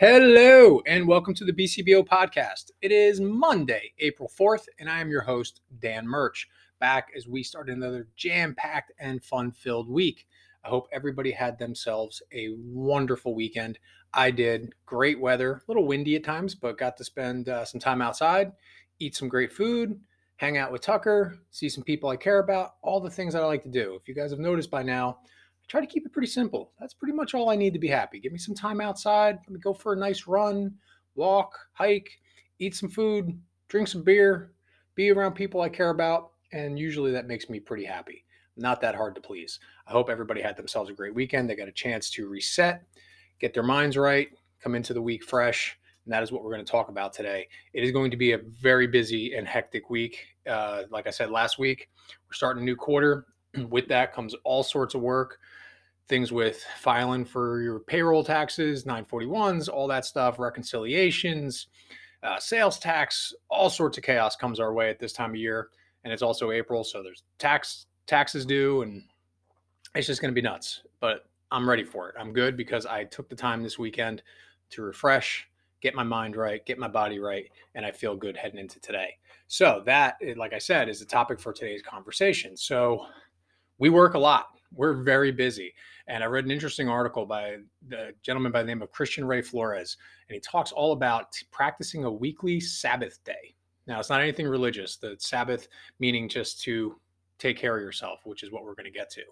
Hello, and welcome to the BCBO podcast. It is Monday, April 4th, and I am your host, Dan Murch, back as we start another jam packed and fun filled week. I hope everybody had themselves a wonderful weekend. I did great weather, a little windy at times, but got to spend uh, some time outside, eat some great food, hang out with Tucker, see some people I care about, all the things that I like to do. If you guys have noticed by now, try to keep it pretty simple. That's pretty much all I need to be happy. Give me some time outside. Let me go for a nice run, walk, hike, eat some food, drink some beer, be around people I care about. And usually that makes me pretty happy. Not that hard to please. I hope everybody had themselves a great weekend. They got a chance to reset, get their minds right, come into the week fresh. And that is what we're going to talk about today. It is going to be a very busy and hectic week. Uh, like I said last week, we're starting a new quarter. With that comes all sorts of work things with filing for your payroll taxes, 941s, all that stuff, reconciliations, uh, sales tax, all sorts of chaos comes our way at this time of year. And it's also April, so there's tax taxes due, and it's just going to be nuts. But I'm ready for it. I'm good because I took the time this weekend to refresh, get my mind right, get my body right, and I feel good heading into today. So that, like I said, is the topic for today's conversation. So we work a lot. We're very busy. And I read an interesting article by the gentleman by the name of Christian Ray Flores, and he talks all about practicing a weekly Sabbath day. Now, it's not anything religious, the Sabbath meaning just to take care of yourself, which is what we're going to get to.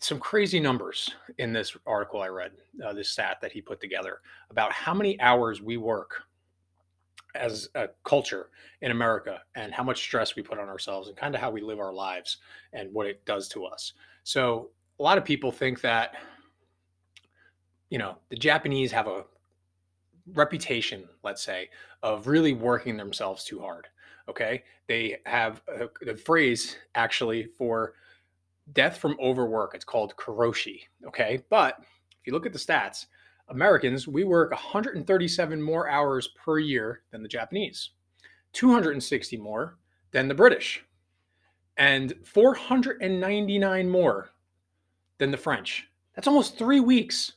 Some crazy numbers in this article I read, uh, this stat that he put together about how many hours we work as a culture in America and how much stress we put on ourselves and kind of how we live our lives and what it does to us. So a lot of people think that you know the Japanese have a reputation, let's say, of really working themselves too hard. Okay, they have the phrase actually for death from overwork. It's called karoshi. Okay, but if you look at the stats, Americans we work 137 more hours per year than the Japanese, 260 more than the British, and 499 more than the French. That's almost three weeks.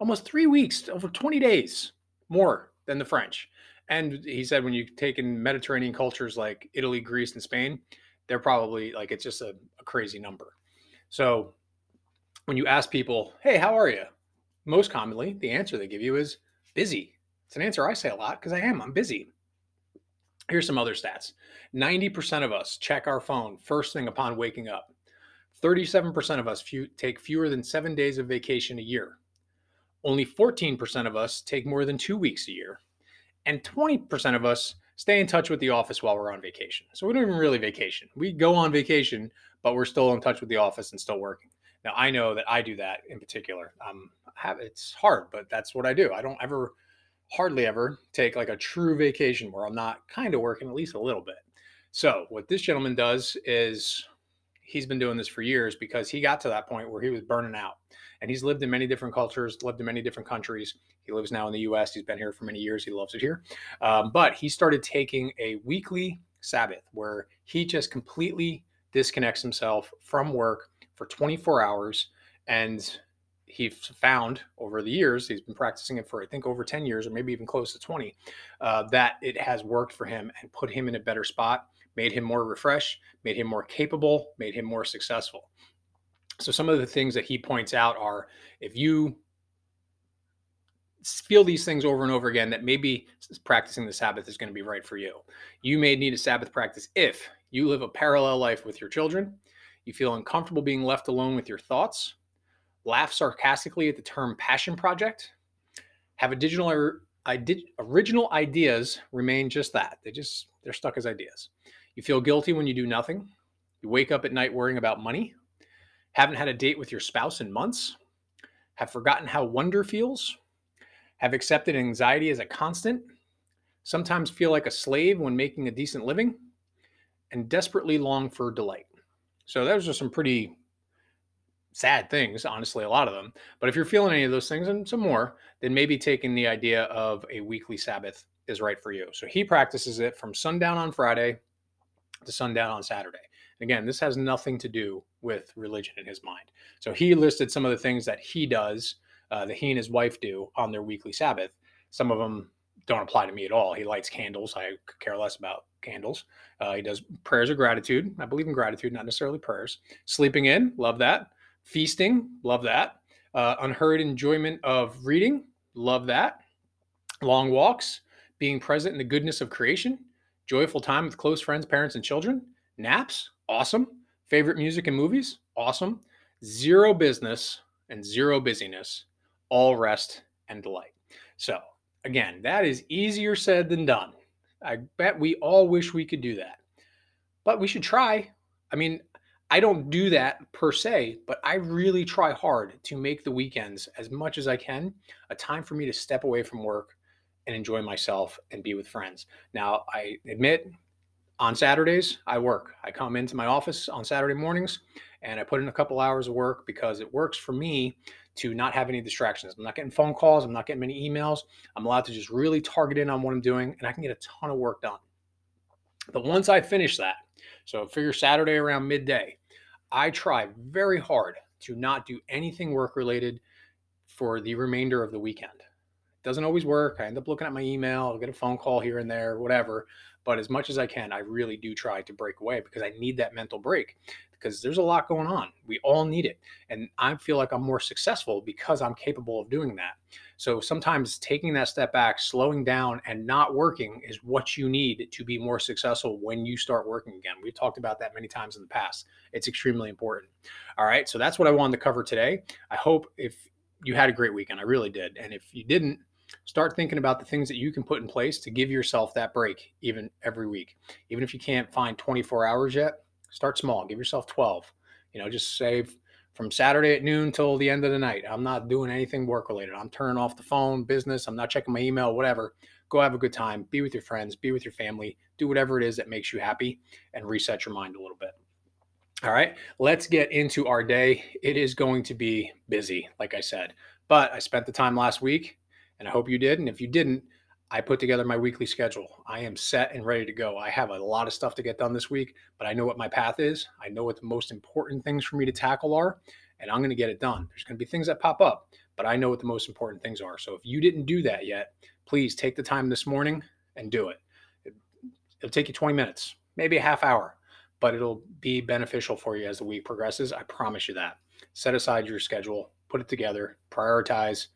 Almost three weeks, over 20 days more than the French. And he said when you take in Mediterranean cultures like Italy, Greece, and Spain, they're probably like it's just a, a crazy number. So when you ask people, hey, how are you? Most commonly, the answer they give you is busy. It's an answer I say a lot because I am. I'm busy. Here's some other stats 90% of us check our phone first thing upon waking up. 37% of us few, take fewer than seven days of vacation a year. Only 14% of us take more than two weeks a year. And 20% of us stay in touch with the office while we're on vacation. So we don't even really vacation. We go on vacation, but we're still in touch with the office and still working. Now I know that I do that in particular. Um, have it's hard, but that's what I do. I don't ever, hardly ever take like a true vacation where I'm not kind of working at least a little bit. So what this gentleman does is he's been doing this for years because he got to that point where he was burning out. And he's lived in many different cultures, lived in many different countries. He lives now in the US. He's been here for many years. He loves it here. Um, but he started taking a weekly Sabbath where he just completely disconnects himself from work for 24 hours. And he found over the years, he's been practicing it for, I think, over 10 years or maybe even close to 20, uh, that it has worked for him and put him in a better spot made him more refreshed, made him more capable, made him more successful. So, some of the things that he points out are if you feel these things over and over again, that maybe practicing the Sabbath is going to be right for you. You may need a Sabbath practice if you live a parallel life with your children, you feel uncomfortable being left alone with your thoughts, laugh sarcastically at the term passion project, have a digital original ideas remain just that. They just they're stuck as ideas. You feel guilty when you do nothing. You wake up at night worrying about money. Haven't had a date with your spouse in months. Have forgotten how wonder feels. Have accepted anxiety as a constant. Sometimes feel like a slave when making a decent living. And desperately long for delight. So, those are some pretty sad things, honestly, a lot of them. But if you're feeling any of those things and some more, then maybe taking the idea of a weekly Sabbath is right for you. So he practices it from sundown on Friday to sundown on Saturday. Again, this has nothing to do with religion in his mind. So he listed some of the things that he does uh, that he and his wife do on their weekly Sabbath. Some of them don't apply to me at all. He lights candles. I care less about candles. Uh, he does prayers of gratitude. I believe in gratitude, not necessarily prayers. Sleeping in, love that. Feasting, love that. Uh, unhurried enjoyment of reading, love that. Long walks, being present in the goodness of creation, joyful time with close friends, parents, and children. Naps, awesome. Favorite music and movies, awesome. Zero business and zero busyness, all rest and delight. So, again, that is easier said than done. I bet we all wish we could do that, but we should try. I mean, I don't do that per se, but I really try hard to make the weekends as much as I can a time for me to step away from work and enjoy myself and be with friends. Now, I admit on Saturdays, I work. I come into my office on Saturday mornings and I put in a couple hours of work because it works for me to not have any distractions. I'm not getting phone calls, I'm not getting many emails. I'm allowed to just really target in on what I'm doing and I can get a ton of work done. But once I finish that, so figure Saturday around midday, I try very hard to not do anything work related for the remainder of the weekend. It doesn't always work. I end up looking at my email, I'll get a phone call here and there, whatever. But as much as I can, I really do try to break away because I need that mental break because there's a lot going on. We all need it. And I feel like I'm more successful because I'm capable of doing that. So sometimes taking that step back, slowing down, and not working is what you need to be more successful when you start working again. We've talked about that many times in the past. It's extremely important. All right. So that's what I wanted to cover today. I hope if you had a great weekend, I really did. And if you didn't, start thinking about the things that you can put in place to give yourself that break even every week. Even if you can't find 24 hours yet, Start small. Give yourself 12. You know, just save from Saturday at noon till the end of the night. I'm not doing anything work related. I'm turning off the phone, business. I'm not checking my email, whatever. Go have a good time. Be with your friends. Be with your family. Do whatever it is that makes you happy and reset your mind a little bit. All right, let's get into our day. It is going to be busy, like I said, but I spent the time last week and I hope you did. And if you didn't, I put together my weekly schedule. I am set and ready to go. I have a lot of stuff to get done this week, but I know what my path is. I know what the most important things for me to tackle are, and I'm going to get it done. There's going to be things that pop up, but I know what the most important things are. So if you didn't do that yet, please take the time this morning and do it. It'll take you 20 minutes, maybe a half hour, but it'll be beneficial for you as the week progresses. I promise you that. Set aside your schedule, put it together, prioritize,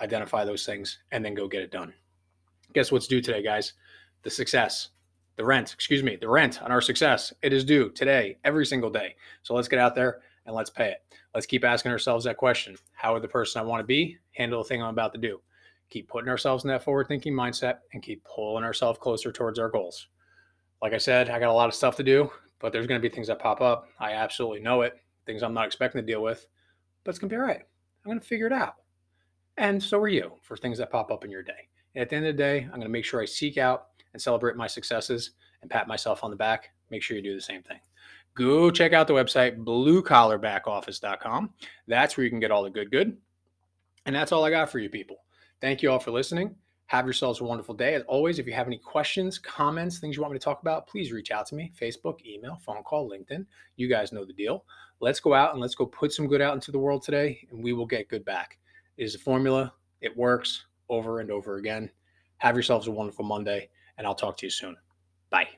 identify those things, and then go get it done. Guess what's due today, guys? The success, the rent, excuse me, the rent on our success. It is due today, every single day. So let's get out there and let's pay it. Let's keep asking ourselves that question How would the person I want to be handle the thing I'm about to do? Keep putting ourselves in that forward thinking mindset and keep pulling ourselves closer towards our goals. Like I said, I got a lot of stuff to do, but there's going to be things that pop up. I absolutely know it, things I'm not expecting to deal with, but it's going to be all right. I'm going to figure it out. And so are you for things that pop up in your day. And at the end of the day, I'm going to make sure I seek out and celebrate my successes and pat myself on the back. Make sure you do the same thing. Go check out the website, bluecollarbackoffice.com. That's where you can get all the good, good. And that's all I got for you people. Thank you all for listening. Have yourselves a wonderful day. As always, if you have any questions, comments, things you want me to talk about, please reach out to me Facebook, email, phone call, LinkedIn. You guys know the deal. Let's go out and let's go put some good out into the world today, and we will get good back. It is a formula, it works over and over again. Have yourselves a wonderful Monday, and I'll talk to you soon. Bye.